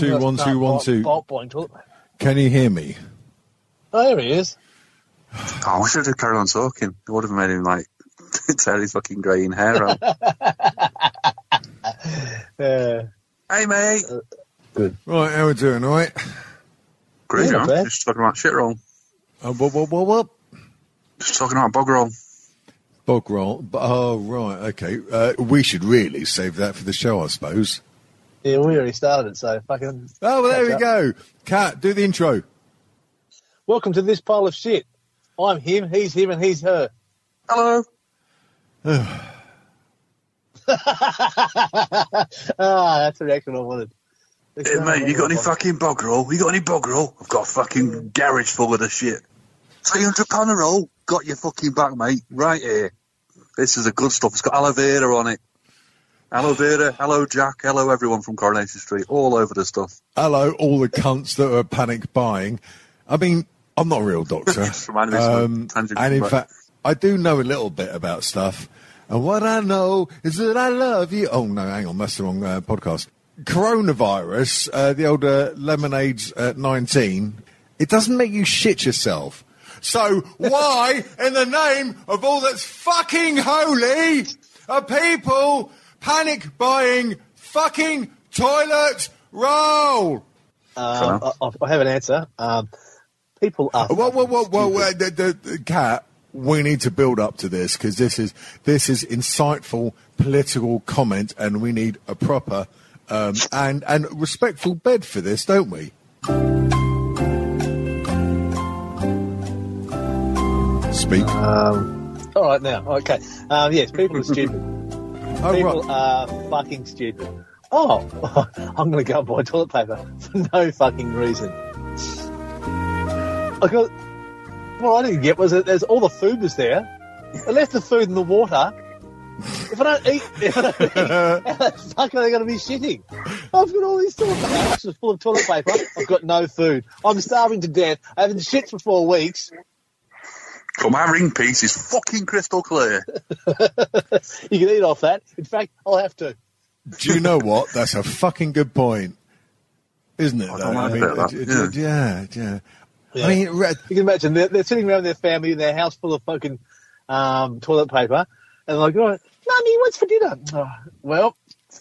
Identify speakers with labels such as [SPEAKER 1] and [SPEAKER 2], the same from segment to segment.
[SPEAKER 1] two,
[SPEAKER 2] gonna
[SPEAKER 1] one,
[SPEAKER 2] start
[SPEAKER 1] two, one,
[SPEAKER 2] bolt-
[SPEAKER 1] two.
[SPEAKER 2] bolt buying toilet paper.
[SPEAKER 1] Can you hear me?
[SPEAKER 2] Oh, there he is.
[SPEAKER 3] Oh, I wish I'd have carried on talking. It would have made him like tear his fucking greying hair out.
[SPEAKER 2] Uh,
[SPEAKER 3] hey, mate. Good.
[SPEAKER 1] Right, how we doing, all right?
[SPEAKER 3] Great,
[SPEAKER 2] yeah, not
[SPEAKER 3] huh?
[SPEAKER 2] bad.
[SPEAKER 3] Just talking about shit roll.
[SPEAKER 1] Uh, what, what, what, what?
[SPEAKER 3] Just talking about bog roll.
[SPEAKER 1] Bog roll. Oh, right, okay. Uh, we should really save that for the show, I suppose.
[SPEAKER 2] Yeah, we already started it, so fucking.
[SPEAKER 1] Oh, well, there we
[SPEAKER 2] up.
[SPEAKER 1] go. Cat, do the intro.
[SPEAKER 2] Welcome to this pile of shit. I'm him, he's him, and he's her.
[SPEAKER 3] Hello.
[SPEAKER 2] ah, that's the reaction I wanted.
[SPEAKER 3] Hey, mate, you got any fucking bog roll? You got any bog roll? I've got a fucking garage full of the shit. £300 a roll. Got your fucking back, mate. Right here. This is the good stuff. It's got aloe vera on it. Aloe vera, hello Jack, hello everyone from Coronation Street, all over the stuff.
[SPEAKER 1] Hello, all the cunts that are panic buying. I mean, I'm not a real doctor.
[SPEAKER 3] Just reminded me of some
[SPEAKER 1] um, and in fact, I do know a little bit about stuff. And what I know is that I love you. Oh, no, hang on. That's the wrong uh, podcast. Coronavirus, uh, the old uh, Lemonades at 19, it doesn't make you shit yourself. So why, in the name of all that's fucking holy, are people panic buying fucking toilet roll?
[SPEAKER 2] Um, I, I- I have an answer. Um, people are.
[SPEAKER 1] Whoa, whoa, whoa, whoa!
[SPEAKER 2] stupid.
[SPEAKER 1] Uh, the, the, the cat. We need to build up to this because this is this is insightful political comment, and we need a proper um, and and respectful bed for this, don't we? Speak.
[SPEAKER 2] Um, all right, now, okay. Um, yes, people are stupid.
[SPEAKER 1] Oh,
[SPEAKER 2] People are fucking stupid. Oh, I'm going to go and buy toilet paper for no fucking reason. I got. What I didn't get was that there's all the food was there. I left the food in the water. If I don't eat, if I don't eat, how the fuck are they going to be shitting? I've got all these toilet paper full of toilet paper. I've got no food. I'm starving to death. I haven't shit for four weeks.
[SPEAKER 3] But my ring piece is fucking crystal clear.
[SPEAKER 2] You can eat off that. In fact, I'll have to.
[SPEAKER 1] Do you know what? That's a fucking good point, isn't it?
[SPEAKER 3] I
[SPEAKER 1] though?
[SPEAKER 3] don't mind a bit that,
[SPEAKER 1] it- it- yeah, yeah.
[SPEAKER 2] Yeah.
[SPEAKER 1] I mean, re-
[SPEAKER 2] You can imagine they're, they're sitting around their family in their house full of fucking um, toilet paper, and they're like, "Oh, mummy, what's for dinner?" Oh, well,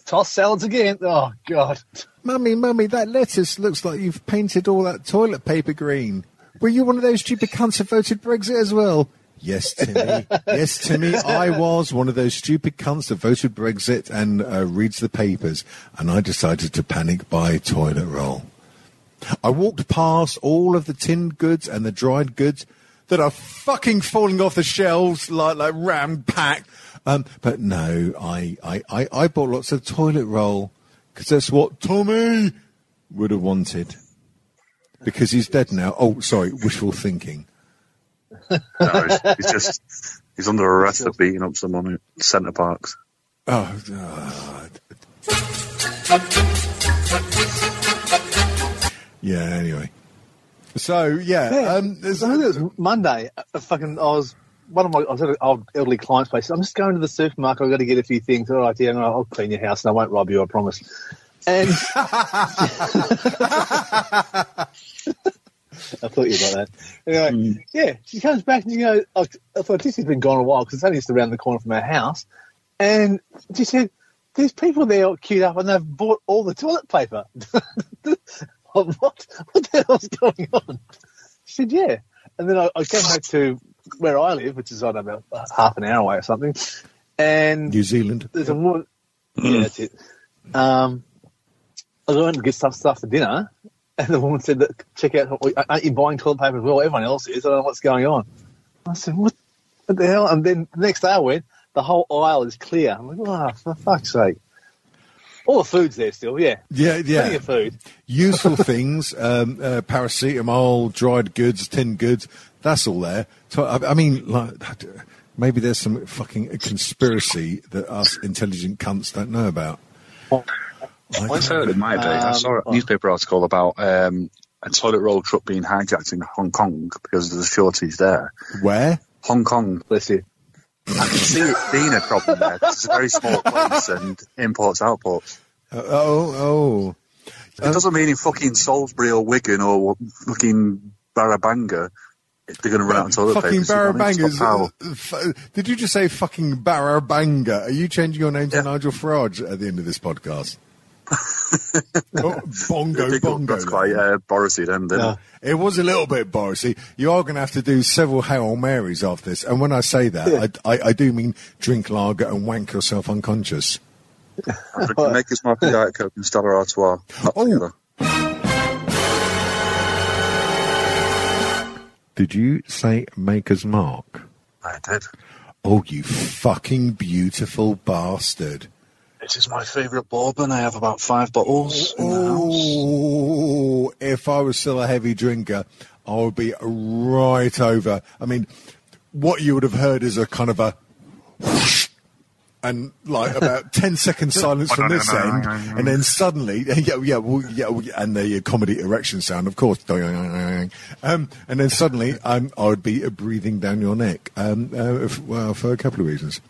[SPEAKER 2] toss salads again. Oh God,
[SPEAKER 1] Mummy, mummy, that lettuce looks like you've painted all that toilet paper green. Were you one of those stupid cunts that voted Brexit as well? Yes, Timmy. yes, Timmy, I was one of those stupid cunts that voted Brexit and uh, reads the papers, and I decided to panic buy toilet roll. I walked past all of the tinned goods and the dried goods that are fucking falling off the shelves like like ram packed. Um, but no, I, I, I, I bought lots of toilet roll because that's what Tommy would have wanted. Because he's dead now. Oh, sorry, wishful thinking.
[SPEAKER 3] No, he's, he's just he's under arrest for beating up someone at Center Parcs.
[SPEAKER 1] Oh, God. yeah. Anyway, so yeah, um, there's,
[SPEAKER 2] I think it was Monday. A fucking, I was one of my I was at an old elderly client's place. I'm just going to the supermarket. I've got to get a few things. All right, yeah, no, I'll clean your house and I won't rob you. I promise. And I thought you got that. Anyway, yeah, she comes back and you goes, I, I thought this has been gone a while because it's only just around the corner from our house. And she said, there's people there queued up and they've bought all the toilet paper. what, what the hell's going on? She said, yeah. And then I, I came back to where I live, which is, I don't know, about half an hour away or something. And
[SPEAKER 1] New Zealand.
[SPEAKER 2] there's a woman. Yeah, that's it. Um, I went to get stuff, stuff for dinner, And the woman said, that, check out, aren't you buying toilet paper as well? Everyone else is. I don't know what's going on. I said, what, what the hell? And then the next day I went, the whole aisle is clear. I'm like, oh, for fuck's sake. All the food's there still, yeah.
[SPEAKER 1] Yeah,
[SPEAKER 2] Plenty
[SPEAKER 1] yeah.
[SPEAKER 2] of food.
[SPEAKER 1] Useful things, um, uh, paracetamol, dried goods, tinned goods. That's all there. So I, I mean, like, maybe there's some fucking conspiracy that us intelligent cunts don't know about. I
[SPEAKER 3] Once
[SPEAKER 1] don't
[SPEAKER 3] heard it might be. I
[SPEAKER 2] Um,
[SPEAKER 3] saw a newspaper article about um, a toilet roll truck being hijacked in Hong Kong because there's a shortage there.
[SPEAKER 1] Where?
[SPEAKER 3] Hong Kong,
[SPEAKER 2] Bless you.
[SPEAKER 3] I can see it being a problem there. 'cause It's a very small place and imports outports.
[SPEAKER 1] Uh, oh, oh.
[SPEAKER 3] It doesn't mean in fucking Salisbury or Wigan or fucking Barabanga they're going to run out of toilet paper.
[SPEAKER 1] fucking
[SPEAKER 3] So you know, it's
[SPEAKER 1] Barabangers.
[SPEAKER 3] not
[SPEAKER 1] uh, f- Did you just say fucking Barabanga? Are you changing your name to
[SPEAKER 3] Yeah.
[SPEAKER 1] Nigel Farage at the end of this podcast? oh, bongo,
[SPEAKER 3] power.
[SPEAKER 1] bongo.
[SPEAKER 3] That's quite uh, Borisy then, didn't
[SPEAKER 2] No.
[SPEAKER 3] it?
[SPEAKER 1] It was a little bit Borisy. You are going to have to do several Hail Marys after this. And when I say that, I, I, I do mean drink lager and wank yourself unconscious.
[SPEAKER 3] Make mark a Diet Coke and Stella Artois.
[SPEAKER 1] Oh.
[SPEAKER 3] together.
[SPEAKER 1] Did you say Maker's Mark?
[SPEAKER 3] I did.
[SPEAKER 1] Oh, you fucking beautiful bastard.
[SPEAKER 3] This is my favourite bourbon. I have about five bottles in the house.
[SPEAKER 1] Oh, if I was still a heavy drinker, I would be right over. I mean, what you would have heard is a kind of a whoosh, and like about 10 seconds silence from this end, and then suddenly, yeah, yeah, well, yeah, and the comedy erection sound, of course, um, and then suddenly um, I would be breathing down your neck, um, uh, well, for a couple of reasons.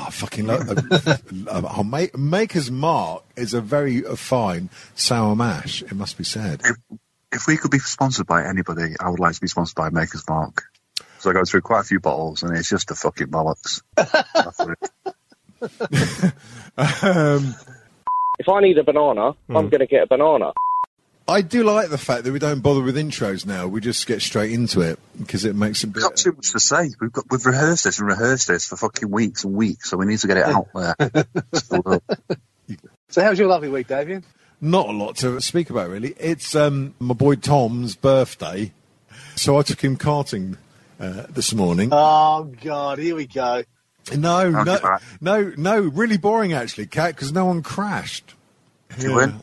[SPEAKER 1] Oh, I fucking love. Uh, uh, Ma- Maker's Mark is a very uh, fine sour mash. It must be said.
[SPEAKER 3] If, if we could be sponsored by anybody, I would like to be sponsored by Maker's Mark. So I go through quite a few bottles, and it's just a fucking bollocks. That's what it-
[SPEAKER 1] Um,
[SPEAKER 4] If I need a banana, I'm going to get a banana.
[SPEAKER 1] I do like the fact that we don't bother with intros now. We just get straight into it because it makes a bit.
[SPEAKER 3] We've got too much to say. We've got we've rehearsed this and rehearsed this for fucking weeks and weeks, so we need to get it out there.
[SPEAKER 2] So, how's your lovely week, Davian?
[SPEAKER 1] Not a lot to speak about, really. It's um, my boy Tom's birthday, so I took him karting uh, this morning.
[SPEAKER 2] Oh, God, here we go.
[SPEAKER 1] no,
[SPEAKER 3] How'd
[SPEAKER 1] no,
[SPEAKER 3] you
[SPEAKER 1] no, no, really boring actually, Cat, because no one crashed.
[SPEAKER 3] Did you win?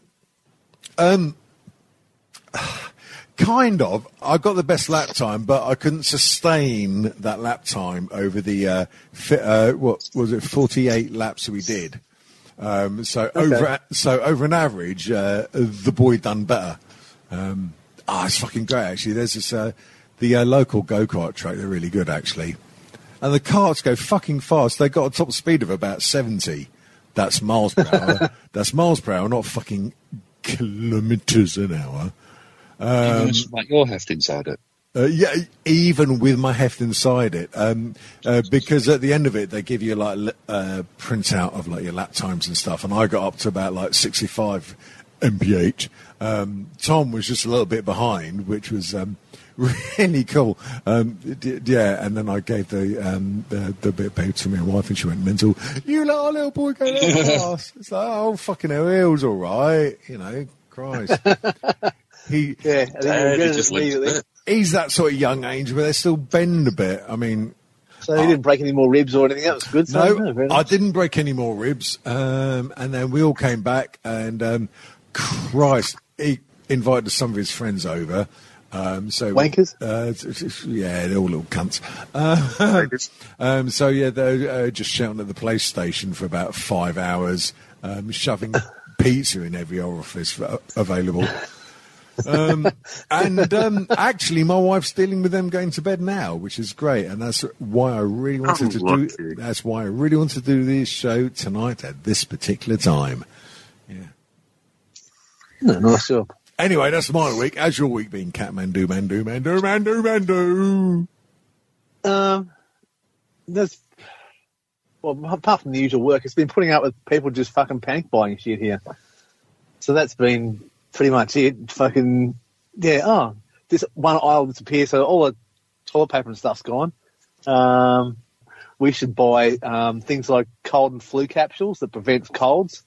[SPEAKER 1] Um, kind of. I got the best lap time, but I couldn't sustain that lap time over the uh, fi- uh, what was it, forty-eight laps that we did. Um, so over so over an average, uh, the boy done better. Um, ah, it's fucking great actually. There's this uh, the uh, local go kart track. They're really good actually, and the carts go fucking fast. They got a top speed of about seventy. That's miles per hour. That's miles per hour, not fucking kilometers an hour.
[SPEAKER 3] Um, like your heft inside it.
[SPEAKER 1] Uh, yeah, even with my heft inside it, um, uh, because at the end of it they give you like li- uh, printout of like your lap times and stuff, and I got up to about like 65 mph. Um, Tom was just a little bit behind, which was um, really cool. Um, d- yeah, and then I gave the um, the, the bit of paper to my wife, and she went mental. You let our little boy go that fast. It's like, oh fucking hell, he was all right, you know. Christ. He,
[SPEAKER 2] Yeah, and then you
[SPEAKER 3] Uh,
[SPEAKER 2] regret
[SPEAKER 3] they
[SPEAKER 2] it
[SPEAKER 3] just linked
[SPEAKER 2] immediately.
[SPEAKER 1] he's that sort of young age where they still bend a bit. I mean,
[SPEAKER 2] So he didn't break any more ribs or anything. That was good. So,
[SPEAKER 1] no,
[SPEAKER 2] very
[SPEAKER 1] I didn't break any more ribs. Um, and then we all came back, and um, Christ, he invited some of his friends over. Um, so
[SPEAKER 2] Wankers?
[SPEAKER 1] Uh, t- t- yeah, they're all little cunts. Uh, um, so yeah, they're uh, just shouting at the PlayStation for about five hours, um, shoving pizza in every orifice a- available. Um, and um, actually, my wife's dealing with them going to bed now, which is great, and that's why I really wanted
[SPEAKER 3] Oh,
[SPEAKER 1] to do. That's why I really wanted to do this show tonight at this particular time. Yeah.
[SPEAKER 2] No, nice job.
[SPEAKER 1] Anyway, that's my week. How's your week been, Catmandu, Mandu, Mandu, Mandu, Mandu?
[SPEAKER 2] Um, there's well, apart from the usual work, it's been putting up with people just fucking panic buying shit here. So that's been pretty much it. Fucking yeah. Oh, this one aisle disappears, so all the toilet paper and stuff's gone. Um, we should buy um, things like cold and flu capsules that prevents colds.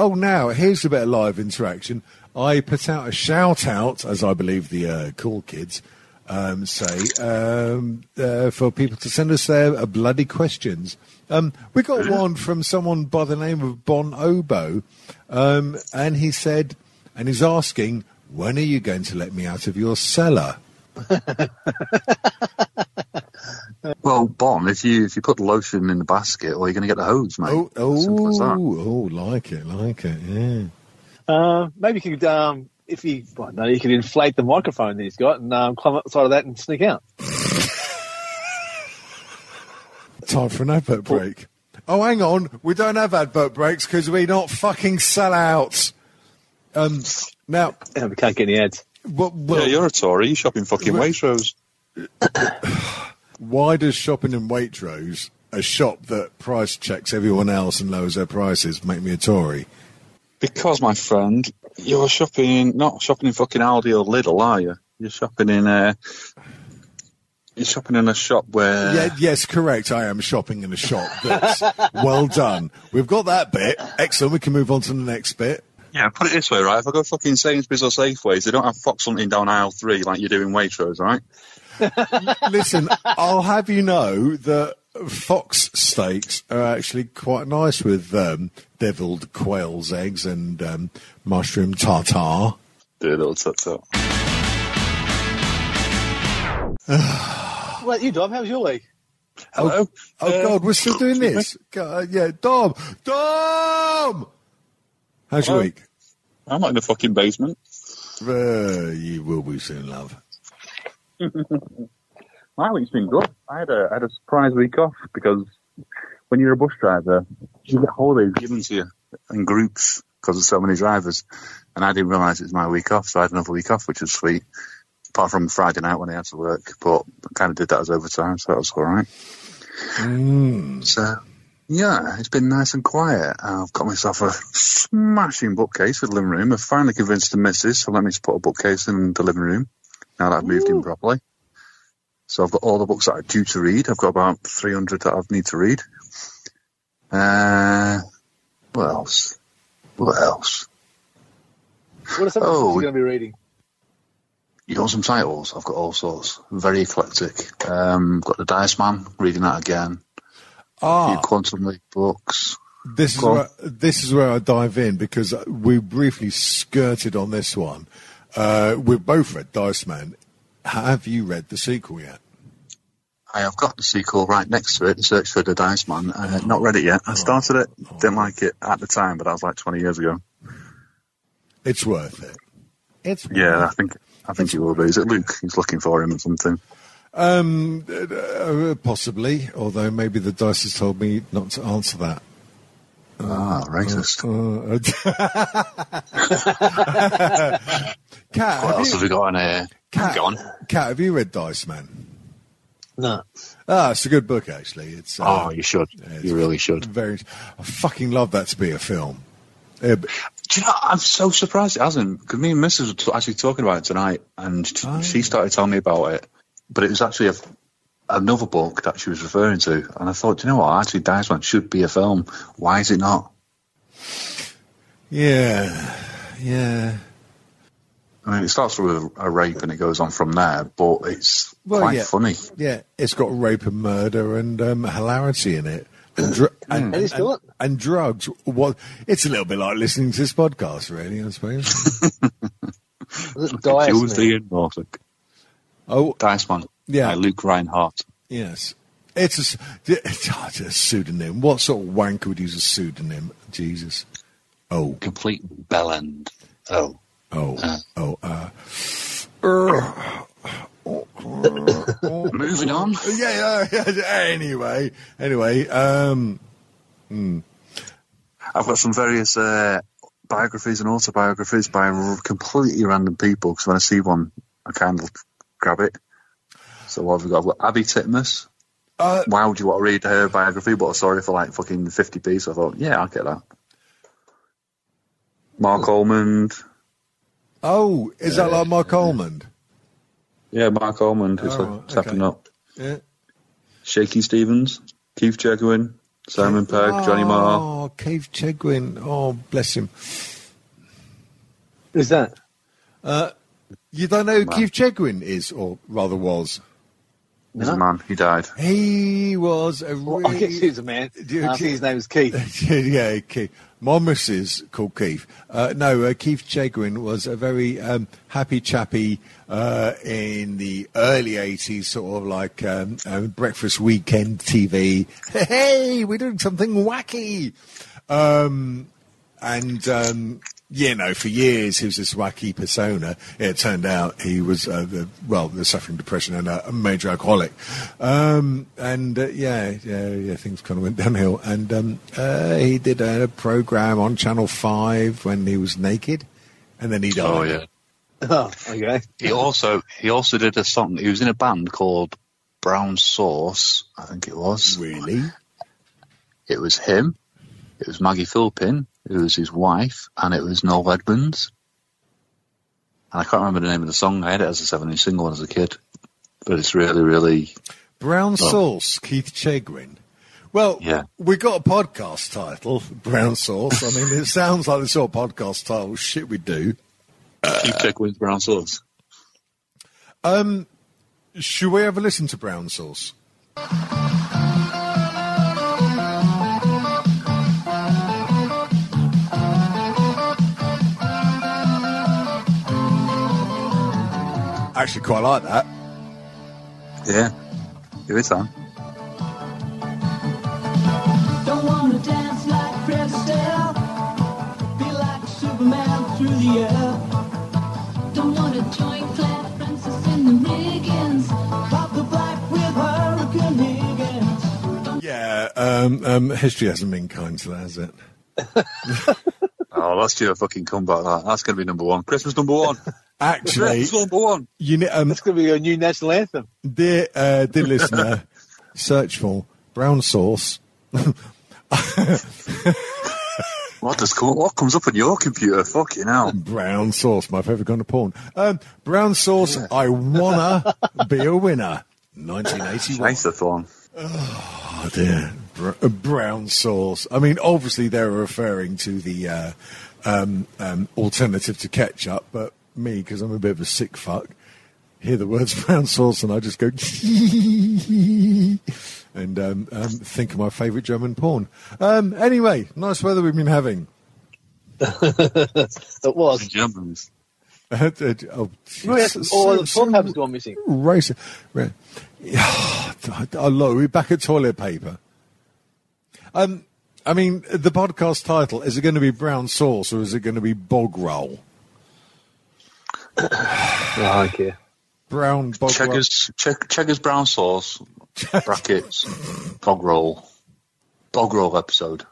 [SPEAKER 1] Oh, now here's a bit of live interaction. I put out a shout out, as I believe the uh, cool kids um, say, um, uh, for people to send us their uh, bloody questions. Um, we got one from someone by the name of Bon Obo, um, and he said, and he's asking, when are you going to let me out of your cellar?
[SPEAKER 3] Well, Bon, if you if you put the lotion in the basket, or you're going to get the hose, mate.
[SPEAKER 1] Oh, oh,
[SPEAKER 3] Simple as
[SPEAKER 1] oh, like it, like it, yeah.
[SPEAKER 2] Uh, maybe you could, um, if you, well, no, you could inflate the microphone that he's got and um, climb up the side of that and sneak out.
[SPEAKER 1] Time for an advert break. Oh, hang on. We don't have advert breaks because we're not fucking sellouts. Um, now,
[SPEAKER 2] Yeah, we can't get any ads.
[SPEAKER 1] well, well,
[SPEAKER 3] yeah, you're a Tory. You shop in fucking Waitrose.
[SPEAKER 1] why does shopping in Waitrose, a shop that price checks everyone else and lowers their prices, make me a Tory?
[SPEAKER 3] Because, my friend, you're shopping in, not shopping in fucking Aldi or Lidl, are you? You're shopping in a. You're shopping in a shop where.
[SPEAKER 1] yeah, yes, correct. I am shopping in a shop that's well done. We've got that bit. Excellent. We can move on to the next bit.
[SPEAKER 3] Yeah, put it this way, right? If I go fucking Sainsbury's or Safeways, they don't have fox hunting down aisle three like you do in Waitrose, right?
[SPEAKER 1] Listen, I'll have you know that fox steaks are actually quite nice with um, deviled quail's eggs and um, mushroom tartare.
[SPEAKER 3] Do a little tut tut.
[SPEAKER 2] Well, you, Dom, how was your week?
[SPEAKER 3] Hello.
[SPEAKER 1] Oh
[SPEAKER 3] Uh,
[SPEAKER 1] God, we're still doing this. God, yeah, Dom, Dom. How's your
[SPEAKER 3] Hello?
[SPEAKER 1] week?
[SPEAKER 3] I'm not in the fucking basement.
[SPEAKER 1] Uh, you will be soon, love.
[SPEAKER 3] My week's been good. I had a I had a surprise week off because when you're a bus driver, you get holidays given to you in groups because there's so many drivers, and I didn't realise it was my week off, so I had another week off, which was sweet. Apart from Friday night when I had to work, but I kind of did that as overtime, so that was all right. Mm. So yeah, it's been nice and quiet. I've got myself a smashing bookcase for the living room. I've finally convinced the missus to let me put a bookcase in the living room now that I've moved in properly. So I've got all the books that are due to read. I've got about 300 that I need to read. Uh, what else? What else?
[SPEAKER 2] What are some of
[SPEAKER 3] Oh.
[SPEAKER 2] books you're going to be reading?
[SPEAKER 3] You want some titles? I've got all sorts. Very eclectic. Um, got The Dice Man, reading that again. A few
[SPEAKER 1] Ah,
[SPEAKER 3] Quantum Leap books.
[SPEAKER 1] this is
[SPEAKER 3] on.
[SPEAKER 1] where, this is where I dive in because we briefly skirted on this one. Uh, we've both read Dice Man. Have you read the sequel yet?
[SPEAKER 3] I have got the sequel right next to it, The Search for the Dice Man. Uh, not read it yet. I started it, didn't like it at the time, but that was like 20 years ago.
[SPEAKER 1] It's worth it. It's
[SPEAKER 3] Yeah, I think I think it will be. Is it Luke? He's looking for him or something.
[SPEAKER 1] Um, uh, possibly, although maybe the dice has told me not to answer that.
[SPEAKER 3] Ah, racist.
[SPEAKER 1] Uh, Cat,
[SPEAKER 3] what
[SPEAKER 1] have
[SPEAKER 3] else
[SPEAKER 1] you,
[SPEAKER 3] have we got on here?
[SPEAKER 1] Cat,
[SPEAKER 3] Go on.
[SPEAKER 1] Cat, have you read Dice Man?
[SPEAKER 2] No.
[SPEAKER 1] Ah, it's a good book actually. It's uh,
[SPEAKER 3] Oh, you should.
[SPEAKER 1] it's
[SPEAKER 3] You really should.
[SPEAKER 1] Very, I fucking love that to be a film. Uh, but-
[SPEAKER 3] Do you know, I'm so surprised it hasn't, because me and Mrs. were t- actually talking about it tonight, and t-
[SPEAKER 1] Oh.
[SPEAKER 3] she started telling me about it, but it was actually a, another book that she was referring to, and I thought, do you know what, actually Dice Man should be a film. Why is it not?
[SPEAKER 1] yeah, yeah.
[SPEAKER 3] I mean, it starts with a, a rape and it goes on from there, but it's
[SPEAKER 1] Well,
[SPEAKER 3] quite
[SPEAKER 1] yeah.
[SPEAKER 3] funny.
[SPEAKER 1] Yeah, it's got rape and murder and um, hilarity in it. And, dr- and,
[SPEAKER 2] How do you
[SPEAKER 1] and drugs. What? It's a little bit like listening to this podcast, really. I suppose.
[SPEAKER 2] Was it Dice
[SPEAKER 3] Tuesday in Norfolk.
[SPEAKER 1] oh,
[SPEAKER 3] Dice Man.
[SPEAKER 1] Yeah.
[SPEAKER 3] By Luke Rhinehart.
[SPEAKER 1] yes. It's a, s- it's a pseudonym. What sort of wanker would use a pseudonym? Jesus. Oh,
[SPEAKER 3] Complete bellend. Oh.
[SPEAKER 1] Oh, oh. Uh,
[SPEAKER 3] Moving on.
[SPEAKER 1] yeah, yeah, yeah. Anyway, anyway. Um,
[SPEAKER 3] I've got some various uh, biographies and autobiographies by completely random people because when I see one, I kind of grab it. So what have we got? I've got Abi Titmuss.
[SPEAKER 1] uh,
[SPEAKER 3] Why would you want to read her biography? But I saw it for like fucking 50p, so I thought, yeah, I'll get that. Marc Almond.
[SPEAKER 1] Oh, is that like Marc Almond?
[SPEAKER 3] Yeah, Marc Almond, who's
[SPEAKER 1] Oh,
[SPEAKER 3] like stepping
[SPEAKER 1] okay.
[SPEAKER 3] up.
[SPEAKER 1] Yeah.
[SPEAKER 3] Shaky Stevens. Keith Chegwin, Simon Pegg, Johnny Marr.
[SPEAKER 1] Oh, Keith Chegwin. Oh, bless him.
[SPEAKER 2] Who's that?
[SPEAKER 1] Uh, you don't know who
[SPEAKER 3] Man.
[SPEAKER 1] Keith Chegwin is, or rather was.
[SPEAKER 3] He's a man. He died.
[SPEAKER 1] He was a
[SPEAKER 2] Well, I guess
[SPEAKER 1] really...
[SPEAKER 2] he's a man.
[SPEAKER 1] You-
[SPEAKER 2] I think his name is Keith.
[SPEAKER 1] yeah, Keith. My missus called Keith. Uh, no, uh, Keith Chegwin was a very um, happy chappy uh, in the early 80s, sort of like um, um, breakfast weekend TV. Hey, we're doing something wacky. Um, and, um, you know, for years he was this wacky persona. It turned out he was, uh, the, well, the suffering depression and a, a major alcoholic. Um, and uh, yeah, yeah, yeah, things kind of went downhill. And um, uh, he did a program on Channel Five when he was naked, and then he died.
[SPEAKER 3] Oh yeah.
[SPEAKER 2] Oh, okay.
[SPEAKER 3] He also he also did a song. He was in a band called Brown Sauce, I think it was.
[SPEAKER 1] Really?
[SPEAKER 3] It was him. It was Maggie Philbin. It was his wife, and it was Noel Edmonds. And I can't remember the name of the song. I had it as a seven-inch single when I was a kid, but it's really, really
[SPEAKER 1] Brown
[SPEAKER 3] Oh.
[SPEAKER 1] Sauce, Keith Chegwin. Well,
[SPEAKER 3] Yeah.
[SPEAKER 1] we got a podcast title, Brown Sauce. I mean, it sounds like the sort of podcast title shit we do.
[SPEAKER 3] Keith Chegwin's Brown Sauce.
[SPEAKER 1] Um, should we ever listen to Brown Sauce? Actually, quite like that.
[SPEAKER 3] Yeah, give it time.
[SPEAKER 5] Don't wanna dance like Fred Astaire. Feel like Superman through the air.
[SPEAKER 6] Don't want to join Clare Francis in the Riggins.
[SPEAKER 5] Pop the black with Hurricane Higgins.
[SPEAKER 1] Yeah, um, um, history hasn't been kind to that, has it?
[SPEAKER 3] Oh, let's do a fucking comeback. That that's going to be number one. Christmas number one.
[SPEAKER 1] Actually,
[SPEAKER 3] Christmas number one.
[SPEAKER 1] you um,
[SPEAKER 2] That's going to be a new national anthem.
[SPEAKER 1] dear, uh, dear listener, search for Brown Sauce.
[SPEAKER 3] What does what comes up on your computer? Fucking hell.
[SPEAKER 1] Brown sauce, my favourite kind of porn. Um, brown sauce, I wanna be a winner. 1981.
[SPEAKER 3] Nice Nathan.
[SPEAKER 1] Oh dear. Br- uh, brown sauce. I mean, obviously they're referring to the uh, um, um, alternative to ketchup, but me, because I'm a bit of a sick fuck, hear the words brown sauce and I just go and um, um, think of my favourite German porn. Um, anyway, nice weather we've been having.
[SPEAKER 2] It was.
[SPEAKER 3] Germans.
[SPEAKER 1] oh,
[SPEAKER 2] Oh, yes,
[SPEAKER 1] so-
[SPEAKER 2] all the
[SPEAKER 1] so-
[SPEAKER 2] top has gone missing.
[SPEAKER 1] Racist. Right. Yeah, I love. We're back at toilet paper. Um, I mean, the podcast title is it going to be brown sauce or is it going to be bog roll?
[SPEAKER 2] Oh, I don't care.
[SPEAKER 1] Brown bog roll.
[SPEAKER 3] Cheggers, check, Cheggers brown sauce, brackets, bog roll. Bog roll episode.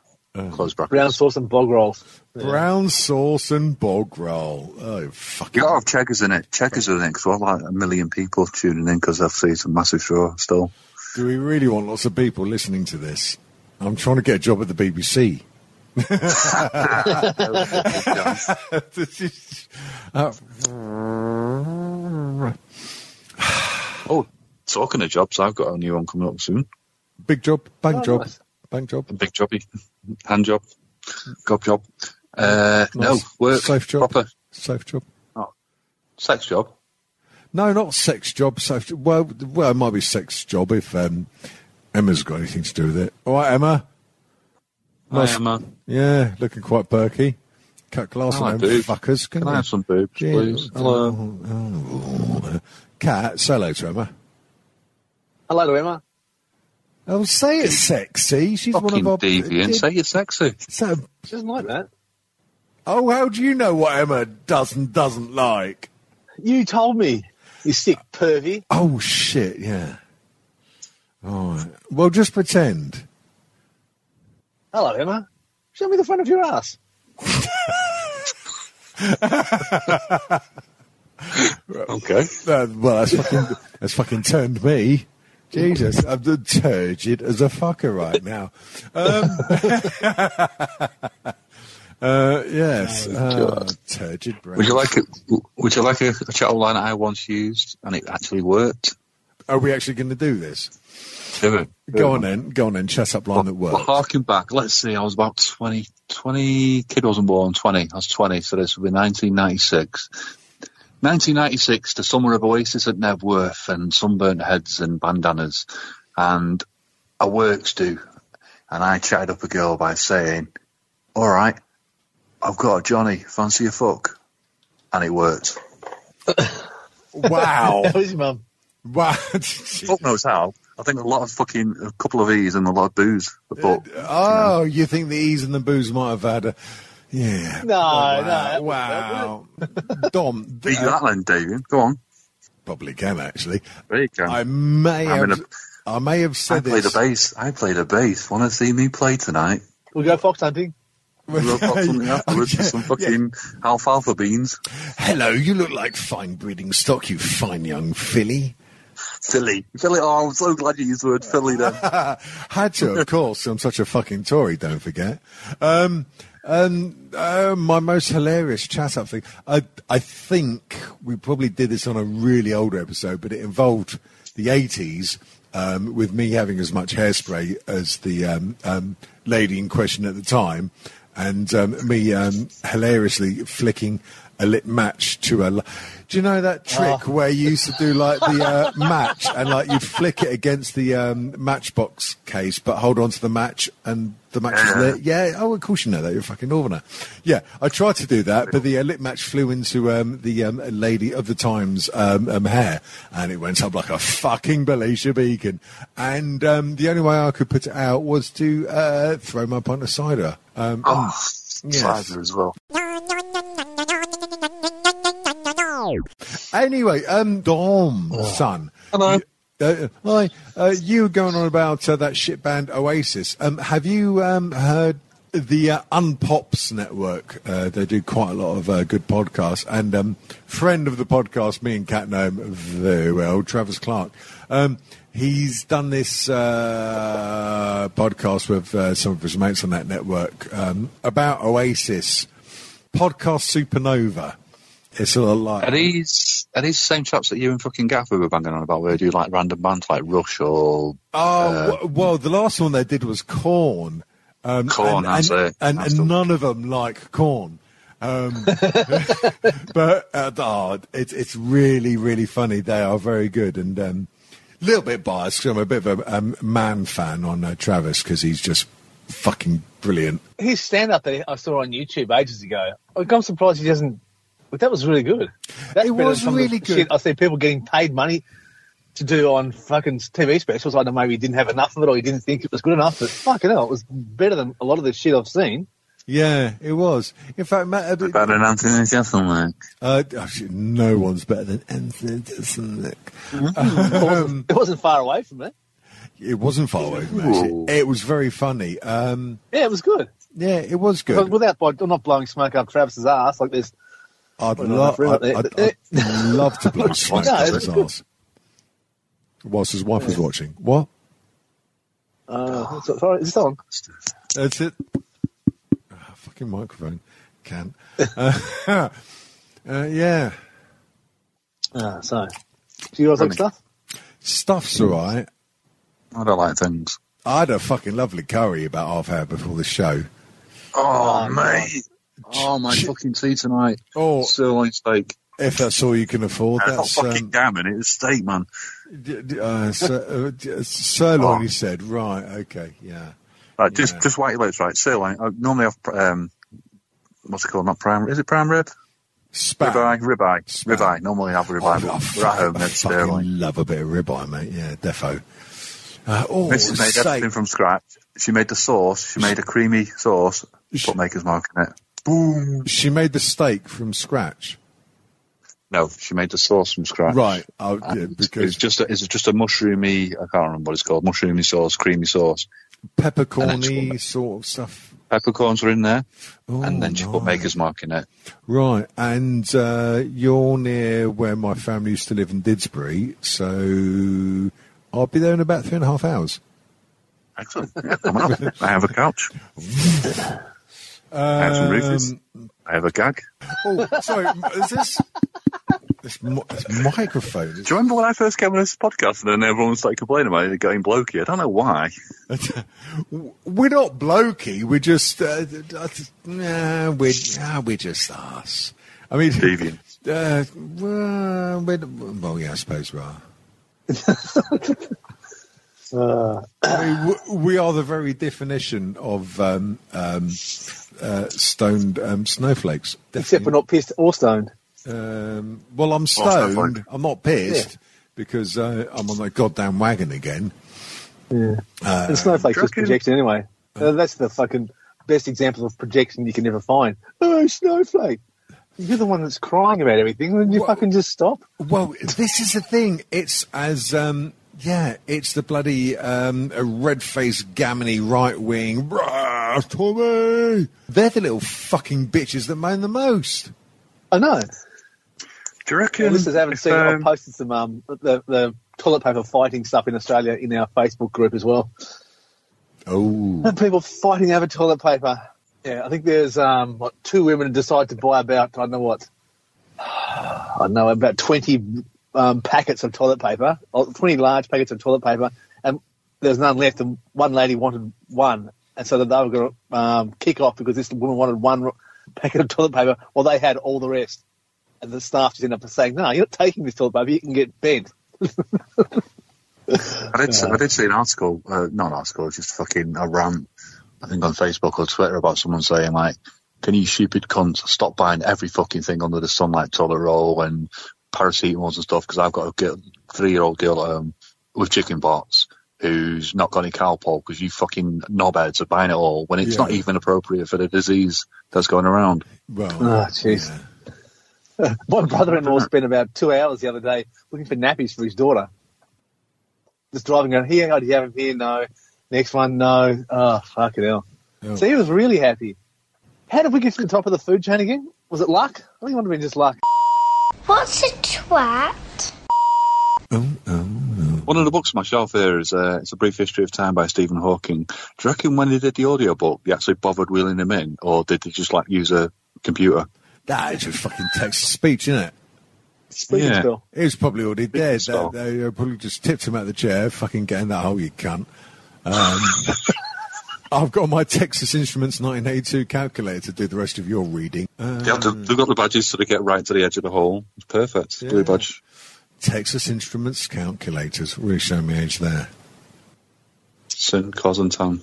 [SPEAKER 3] Close brackets.
[SPEAKER 2] Brown sauce and bog rolls.
[SPEAKER 1] Brown sauce and bog roll. Oh, fuck
[SPEAKER 3] You gotta have Cheggers in it. Cheggers are in it because we've like a million people tuning in because they've seen some massive show still.
[SPEAKER 1] Do we really want lots of people listening to this? I'm trying to get a job at the BBC. This is- uh,
[SPEAKER 3] oh, talking of jobs, I've got a new one coming up soon.
[SPEAKER 1] big job, bank
[SPEAKER 2] Oh,
[SPEAKER 1] job,
[SPEAKER 2] nice.
[SPEAKER 1] bank job.
[SPEAKER 3] Big jobby. Hand job. Gob job. Uh, no, work.
[SPEAKER 1] Safe job.
[SPEAKER 3] Proper
[SPEAKER 1] Safe job.
[SPEAKER 3] sex job.
[SPEAKER 1] No, not sex job. Safe. Well, well, it might be sex job if um, Emma's got anything to do with it. All right, Emma. Nice.
[SPEAKER 3] Hi, Emma.
[SPEAKER 1] Yeah, looking quite perky. Cut glass
[SPEAKER 3] I
[SPEAKER 1] on
[SPEAKER 3] like
[SPEAKER 1] them
[SPEAKER 3] boobs.
[SPEAKER 1] fuckers.
[SPEAKER 3] Can
[SPEAKER 1] you?
[SPEAKER 3] I have some boobs, please? Hello.
[SPEAKER 1] Oh, oh. Cat, say hello to Emma.
[SPEAKER 2] Hello to Emma.
[SPEAKER 1] Oh, say it sexy. She's one of our
[SPEAKER 3] deviant. Say you're sexy.
[SPEAKER 1] So,
[SPEAKER 2] She doesn't like that.
[SPEAKER 1] oh, how do you know what Emma does and doesn't like?
[SPEAKER 2] You told me. You sick pervy.
[SPEAKER 1] Oh shit! Yeah. All right. Well, just pretend.
[SPEAKER 2] Hello, Emma. Show me the front of your ass.
[SPEAKER 3] Okay.
[SPEAKER 1] Uh, well, that's fucking that's fucking turned me. Jesus, I'm the turgid as a fucker right now. Um, uh, yes, uh, turgid brain.
[SPEAKER 3] Would you like it? Would you like a, a chat line I once used and it actually worked?
[SPEAKER 1] Are we actually going to do this?
[SPEAKER 3] Do it.
[SPEAKER 1] Go um, on then. Go on then. Chat up line that
[SPEAKER 3] Well,
[SPEAKER 1] works.
[SPEAKER 3] harking back, let's see, I was about 20, 20, kid wasn't born, 20, I was 20, so this would be 1996. 1996, the summer of Oasis at Knebworth and sunburnt heads and bandanas. And a works do. And I chatted up a girl by saying, all right, I've got a Johnny, fancy a fuck? And it worked.
[SPEAKER 1] Wow.
[SPEAKER 2] Who's your mum?
[SPEAKER 1] wow.
[SPEAKER 3] Fuck knows how. I think a lot of fucking, a couple of E's and a lot of booze. But
[SPEAKER 1] oh, you think the ease and the booze might have had a. Yeah.
[SPEAKER 2] No,
[SPEAKER 1] wow.
[SPEAKER 2] no, that
[SPEAKER 1] Wow. Dom.
[SPEAKER 3] beat
[SPEAKER 1] uh,
[SPEAKER 3] that then, David. Go on.
[SPEAKER 1] probably can actually.
[SPEAKER 3] There you go.
[SPEAKER 1] I may
[SPEAKER 3] I'm
[SPEAKER 1] have.
[SPEAKER 3] in
[SPEAKER 1] I may have said
[SPEAKER 3] I
[SPEAKER 1] said
[SPEAKER 3] played
[SPEAKER 1] this.
[SPEAKER 3] a bass. I played a bass. Want to see me play tonight?
[SPEAKER 2] We'll go fox hunting.
[SPEAKER 3] We'll got something afterwards
[SPEAKER 1] Okay,
[SPEAKER 3] with some fucking alfalfa beans.
[SPEAKER 1] Hello, you look like fine breeding stock, you fine young filly.
[SPEAKER 3] Philly. Philly. Oh, I'm so glad you used the word Philly then.
[SPEAKER 1] Had to, of course. I'm such a fucking Tory, don't forget. Um, um, uh, my most hilarious chat up thing. I, I think we probably did this on a really older episode, but it involved the 80s um, with me having as much hairspray as the um, um, lady in question at the time, and um, me um, hilariously flicking a lit match to a. Li- do you know that trick where you used to do like the uh, match and like you'd flick it against the um, matchbox case, but hold on to the match and the match is lit? Yeah. Oh, of course you know that. You're a fucking northerner. Yeah, I tried to do that, but the uh, lit match flew into um, the um, lady of the times um, um, hair, and it went up like a fucking Belisha beacon. And um, the only way I could put it out was to uh, throw my pint of cider. Um,
[SPEAKER 3] Oh,
[SPEAKER 1] Yes.
[SPEAKER 3] cider as well.
[SPEAKER 1] Anyway, um, Dom, son.
[SPEAKER 3] Hello.
[SPEAKER 1] Uh, hi, uh, you were going on about uh, that shit band Oasis. Um, have you um, heard the uh, Unpops Network? Uh, they do quite a lot of uh, good podcasts. And um, friend of the podcast, me and Cat know him very well, Travis Clark. Um, he's done this uh, podcast with uh, some of his mates on that network um, about Oasis. Podcast Supernova. It's a lot like
[SPEAKER 3] Are these are these the same chaps that you and fucking Gaffer were banging on about? Where they do like random bands like Rush or
[SPEAKER 1] Oh w- well, the last one they did was Korn. Um,
[SPEAKER 3] Korn,
[SPEAKER 1] and,
[SPEAKER 3] that's
[SPEAKER 1] and,
[SPEAKER 3] it.
[SPEAKER 1] and,
[SPEAKER 3] That's
[SPEAKER 1] and none of them like Korn. Um, but uh, oh, it's it's really really funny. They are very good and um, a little bit biased. 'cause I'm a bit of a um, man fan on uh, Travis because he's just fucking brilliant.
[SPEAKER 2] His stand up that I saw on YouTube ages ago, I'm surprised he doesn't. But that was really good. That's
[SPEAKER 1] It was
[SPEAKER 2] some of the
[SPEAKER 1] really good.
[SPEAKER 2] shit I see people getting paid money to do on fucking TV specials. I know maybe he didn't have enough of it or he didn't think it was good enough, but fucking hell, it was better than a lot of the shit I've seen.
[SPEAKER 1] Yeah, it was. In fact, Matt, uh,
[SPEAKER 3] better than Anthony Jeselnik.
[SPEAKER 1] uh, actually, no one's better than Anthony Jeselnik.
[SPEAKER 2] It wasn't, it wasn't far away from it.
[SPEAKER 1] It wasn't far away from it. It was very funny. Um,
[SPEAKER 2] Yeah, it was good.
[SPEAKER 1] yeah, it was good.
[SPEAKER 2] without by, I'm not blowing smoke up Travis's ass like this.
[SPEAKER 1] I'd, lo- I'd, I'd, I'd love to blow smoke
[SPEAKER 2] No,
[SPEAKER 1] up his ass. Whilst his wife was watching. What?
[SPEAKER 2] Uh, sorry, is this on?
[SPEAKER 1] That's it. Ah, fucking microphone. Can. Uh, uh, yeah.
[SPEAKER 2] Ah, so. Do you guys like stuff?
[SPEAKER 1] Stuff's alright.
[SPEAKER 3] I don't like things.
[SPEAKER 1] I had a fucking lovely curry about half hour before the show.
[SPEAKER 3] Oh, mate. Oh, my fucking tea tonight.
[SPEAKER 1] Oh,
[SPEAKER 3] Sirloin steak.
[SPEAKER 1] if that's all you can afford,
[SPEAKER 3] That's fucking
[SPEAKER 1] um,
[SPEAKER 3] gammon, it's steak, man.
[SPEAKER 1] uh, sir, uh, sirloin.
[SPEAKER 3] Oh.
[SPEAKER 1] He said, right, okay, yeah.
[SPEAKER 3] Right, just
[SPEAKER 1] Yeah.
[SPEAKER 3] just white your lips, right? Sirloin. I normally have um, what's it called? Not prime. Is it prime rib?
[SPEAKER 1] Spam.
[SPEAKER 3] Ribeye. Ribeye.
[SPEAKER 1] Spam.
[SPEAKER 3] Ribeye. Normally have
[SPEAKER 1] Oh,
[SPEAKER 3] ribeye.
[SPEAKER 1] I,
[SPEAKER 3] but we're at home.
[SPEAKER 1] I fucking love a bit of ribeye, mate. Yeah, defo. Uh, oh,
[SPEAKER 3] Mrs. made
[SPEAKER 1] steak.
[SPEAKER 3] everything from scratch. She made the sauce. She made a creamy sauce.
[SPEAKER 1] Sh-
[SPEAKER 3] Put Maker's Mark in it. Boom.
[SPEAKER 1] She made the steak from scratch.
[SPEAKER 3] No, she made the sauce from scratch.
[SPEAKER 1] Right. Oh, yeah, because
[SPEAKER 3] it's just a, it's just a mushroomy. I can't remember what it's called. Mushroomy sauce, creamy sauce.
[SPEAKER 1] peppercorny sort of stuff.
[SPEAKER 3] Peppercorns were in there,
[SPEAKER 1] Oh,
[SPEAKER 3] and then she put
[SPEAKER 1] nice.
[SPEAKER 3] Maker's Mark in it.
[SPEAKER 1] Right, and uh, you're near where my family used to live in Didsbury, so I'll be there in about three and a half hours.
[SPEAKER 3] Excellent. Yeah, coming up. I have a couch. I have some. I have a gag.
[SPEAKER 1] Oh, sorry, is this This, mi- this microphone.
[SPEAKER 3] Do you remember when I first came on this podcast and then everyone started complaining about it going blokey? I don't know why.
[SPEAKER 1] We're not blokey. We're just. Uh, uh, nah, we're nah, we're just us. I mean,
[SPEAKER 3] Deviant.
[SPEAKER 1] Uh, well, we're, well, yeah, I suppose we are.
[SPEAKER 2] Uh,
[SPEAKER 1] I mean, w- we are the very definition of um, um, uh, stoned um, snowflakes.
[SPEAKER 2] except we're not pissed or stoned.
[SPEAKER 1] Um, well, I'm stoned. I'm not pissed because uh, I'm on that goddamn wagon again.
[SPEAKER 2] Yeah.
[SPEAKER 1] Uh,
[SPEAKER 2] and snowflakes just
[SPEAKER 3] reckon-
[SPEAKER 2] projection anyway. Uh, that's the fucking best example of projection you can ever find. Oh, snowflake. You're the one that's crying about everything. Wouldn't you
[SPEAKER 1] Well-
[SPEAKER 2] fucking just stop?
[SPEAKER 1] Well, this is the thing. It's as um, yeah, it's the bloody um, red-faced gammony right wing. Tommy, they're the little fucking bitches that moan the most.
[SPEAKER 2] I know.
[SPEAKER 3] Do you reckon?
[SPEAKER 2] Yeah, listeners haven't
[SPEAKER 3] if,
[SPEAKER 2] seen it. I've
[SPEAKER 3] um,
[SPEAKER 2] posted some um, the, the toilet paper fighting stuff in Australia in our Facebook group as well.
[SPEAKER 1] Oh,
[SPEAKER 2] People fighting over toilet paper. Yeah, I think there's um, what, two women decide to buy about I don't know what I don't know about twenty um, packets of toilet paper, or twenty large packets of toilet paper, and there's none left. And one lady wanted one, and so that they were going to um, kick off because this woman wanted one packet of toilet paper, while they had all the rest. And the staff just ended up saying, "No, you're not taking this toilet paper. You can get bent."
[SPEAKER 3] I did, I did see an article, uh, not an article, just fucking a rant, I think on Facebook or Twitter about someone saying like, can you stupid cunts stop buying every fucking thing under the sun like toilet roll and paracetamols and stuff because I've got a girl, three-year-old girl at home with chicken pox who's not got any Calpol because you fucking knobheads are buying it all when it's
[SPEAKER 1] Yeah.
[SPEAKER 3] not even appropriate for the disease that's going around.
[SPEAKER 1] well,
[SPEAKER 2] Oh, jeez.
[SPEAKER 1] yeah.
[SPEAKER 2] My brother-in-law spent about two hours the other day looking for nappies for his daughter. Just driving around here. Oh, do you have them here? No. Next one, no. Oh, fucking hell.
[SPEAKER 1] Oh.
[SPEAKER 2] So he was really happy. How did we get to the top of the food chain again? Was it luck? I think it would have been just luck.
[SPEAKER 6] What's a twat?
[SPEAKER 1] Oh, oh,
[SPEAKER 3] One of the books on my shelf here is uh, it's a brief history of time by Stephen Hawking. Do you reckon when they did the audio book, they actually bothered wheeling him in, or did they just like use a computer?
[SPEAKER 1] that is just fucking text to speech, isn't it?
[SPEAKER 2] Speaking
[SPEAKER 3] Yeah.
[SPEAKER 2] still.
[SPEAKER 1] It was probably already dead.
[SPEAKER 3] style.
[SPEAKER 1] They, they probably just tipped him out of the chair, fucking getting that hole, you cunt. Um, I've got my Texas Instruments 1982 calculator to do the rest of your reading. Uh,
[SPEAKER 3] They have to, they've got the badges so they get right to the edge of the hole. It's perfect.
[SPEAKER 1] Yeah.
[SPEAKER 3] Blue badge.
[SPEAKER 1] Texas Instruments calculators. Really showing me age there.
[SPEAKER 3] Sin, cos and time.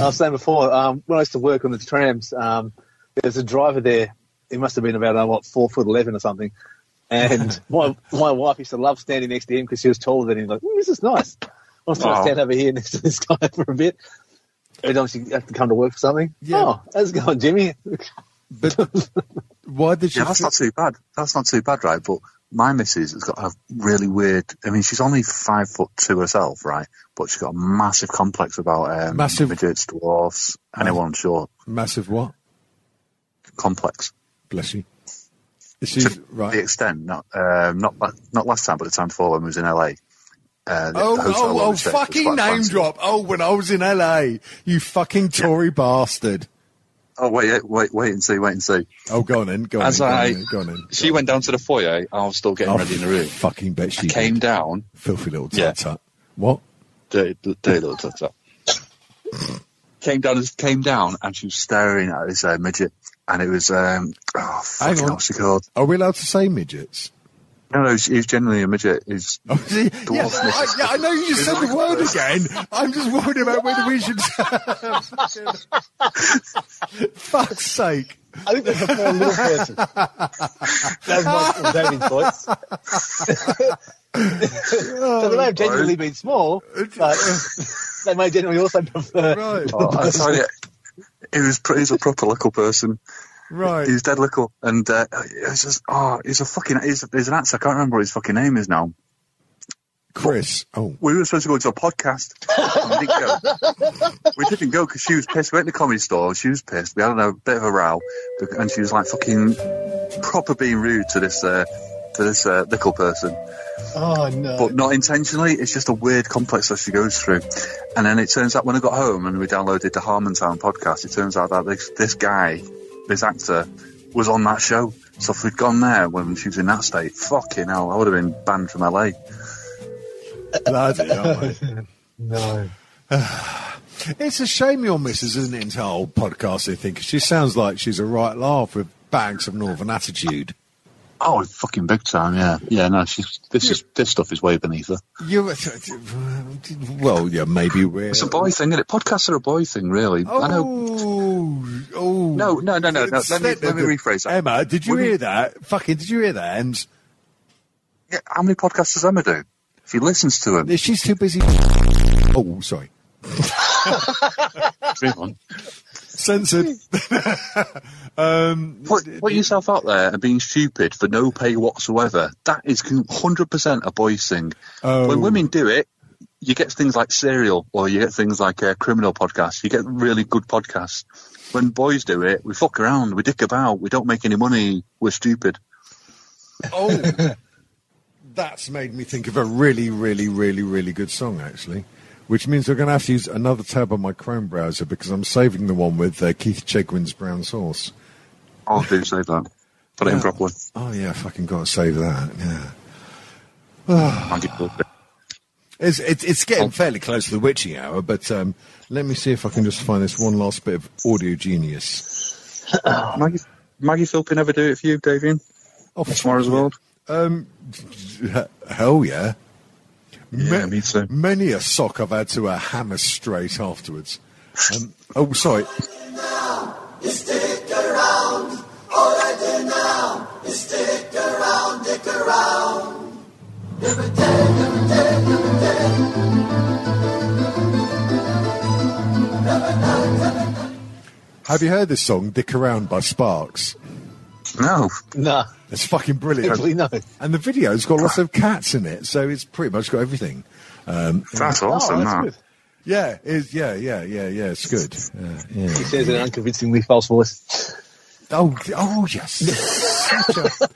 [SPEAKER 2] I was saying before, um, when I used to work on the trams, um, there's a driver there. He must have been about, uh, what, four foot 11 or something. And my, my wife used to love standing next to him because she was taller than him. Like, "Ooh, this is nice. I was trying to stand over here next to this guy for a bit. Every time she had to come to work for something.
[SPEAKER 1] Yeah.
[SPEAKER 2] Oh, how's it going, Jimmy?
[SPEAKER 1] But why did you?
[SPEAKER 3] Yeah, that's
[SPEAKER 1] thi-
[SPEAKER 3] not too bad. That's not too bad, right? But my missus has got a really weird. I mean, she's only five foot two herself, right? But she's got a massive complex about um,
[SPEAKER 1] Massive-
[SPEAKER 3] midgets, dwarfs, anyone short.
[SPEAKER 1] massive what?
[SPEAKER 3] Complex.
[SPEAKER 1] Bless you. She's
[SPEAKER 3] To the extent, not um, not not last time, but the time before when we was in LA. Uh, the
[SPEAKER 1] Oh, oh, oh!
[SPEAKER 3] we stayed was
[SPEAKER 1] Fucking name drop. Oh, when I was in LA, you fucking Tory bastard.
[SPEAKER 3] Oh wait, wait, wait and see, wait and see.
[SPEAKER 1] Oh, go on in. Go on
[SPEAKER 3] As
[SPEAKER 1] in. Go on in. Go on in.
[SPEAKER 3] She went down to the foyer. I was still getting
[SPEAKER 1] Oh,
[SPEAKER 3] ready in the room.
[SPEAKER 1] Fucking bet she
[SPEAKER 3] I came
[SPEAKER 1] did.
[SPEAKER 3] down,
[SPEAKER 1] Filthy little tut
[SPEAKER 3] Yeah.
[SPEAKER 1] tut. What?
[SPEAKER 3] dirty, dirty little tut tut. came down, came down, and she was staring at this uh, midget, and it was um, oh, fucking
[SPEAKER 1] on.
[SPEAKER 3] what's she called?
[SPEAKER 1] Are we allowed to say midgets?
[SPEAKER 3] No, no, he was genuinely a midget. He's
[SPEAKER 1] Oh, see, yeah,
[SPEAKER 3] Dwarf
[SPEAKER 1] I, yeah, I know you just said the word again. I'm just worried about whether we should. Fuck's sake!
[SPEAKER 2] I think that's a poor little person. that was my David's voice. so they may have genuinely been small, but they may genuinely also prefer.
[SPEAKER 1] Right,
[SPEAKER 3] oh, I tell you, he was pr- he's a proper little person.
[SPEAKER 1] Right.
[SPEAKER 3] He was dead little, and uh, it was just oh, he's a fucking he's, he's an actor. I can't remember what his fucking name is now.
[SPEAKER 1] Chris. Oh,
[SPEAKER 3] We were supposed to go to a podcast. we didn't go. We didn't go because she was pissed. We went to the comedy store. She was pissed. We had a bit of a row, and she was like fucking proper being rude to this uh, to this uh, little person,
[SPEAKER 2] Oh no!
[SPEAKER 3] but not intentionally. It's just a weird complex that she goes through. And then it turns out when I got home and we downloaded the Harmontown podcast, it turns out that this this guy, this actor, was on that show. So if we'd gone there when she was in that state, fucking hell, I would have been banned from LA.
[SPEAKER 1] Bloody hell.
[SPEAKER 2] No.
[SPEAKER 1] It's a shame your missus isn't into our old podcast, I think. She sounds like she's a right laugh with bags of northern attitude.
[SPEAKER 3] Oh, fucking big time, yeah. Yeah, no, she's, this is this stuff is way beneath her.
[SPEAKER 1] You, well, yeah, maybe we're.
[SPEAKER 3] It's a boy thing, isn't it? Podcasts are a boy thing, really. I know.
[SPEAKER 1] Oh. Oh.
[SPEAKER 3] No, no, no, no, no. Let me, let me rephrase that.
[SPEAKER 1] Emma, did you
[SPEAKER 3] Women-
[SPEAKER 1] hear that? Fucking, did you hear that? And
[SPEAKER 3] Yeah, how many podcasts does Emma do? She listens to them.
[SPEAKER 1] she's too busy. Oh, sorry.
[SPEAKER 3] Dream on.
[SPEAKER 1] Censored. um,
[SPEAKER 3] Put, put yourself out there and being stupid for no pay whatsoever. That is 100% a boys thing.
[SPEAKER 1] Oh.
[SPEAKER 3] When women do it, you get things like Serial or you get things like uh, criminal podcasts. You get really good podcasts. When boys do it, we fuck around, we dick about, we don't make any money, we're stupid.
[SPEAKER 1] Oh, that's made me think of a really, really, really, really good song, actually. Which means we're going to have to use another tab on my Chrome browser because I'm saving the one with uh, Keith Chegwin's Brown Sauce.
[SPEAKER 3] I'll do save that. Put it in properly.
[SPEAKER 1] Oh, yeah, fucking got to save that. Yeah. It's, it's, it's
[SPEAKER 3] Oh.
[SPEAKER 1] getting fairly close to the witching hour, but um, let me see if I can just find this one last bit of audio genius.
[SPEAKER 3] Maggie, Maggie Philbin never do it for you, Davian?
[SPEAKER 1] Oh,
[SPEAKER 3] Tomorrow's World?
[SPEAKER 1] Um, hell yeah.
[SPEAKER 3] Yeah,
[SPEAKER 1] Ma-
[SPEAKER 3] me too.
[SPEAKER 1] Many a sock I've had to uh, hammer straight afterwards. Um, oh, sorry. Have you heard this song, Dick Around by Sparks?
[SPEAKER 3] No.
[SPEAKER 2] No.
[SPEAKER 1] It's fucking brilliant.
[SPEAKER 2] Actually, no.
[SPEAKER 1] And the video's got lots of cats in it, so it's pretty much got everything. Um,
[SPEAKER 3] That's
[SPEAKER 2] Oh,
[SPEAKER 3] awesome,
[SPEAKER 2] that's
[SPEAKER 3] that.
[SPEAKER 2] good.
[SPEAKER 1] yeah, it's, yeah, yeah, yeah, yeah, it's good. Uh, yeah.
[SPEAKER 2] He says in an unconvincingly false voice.
[SPEAKER 1] Oh, oh, yes. such a,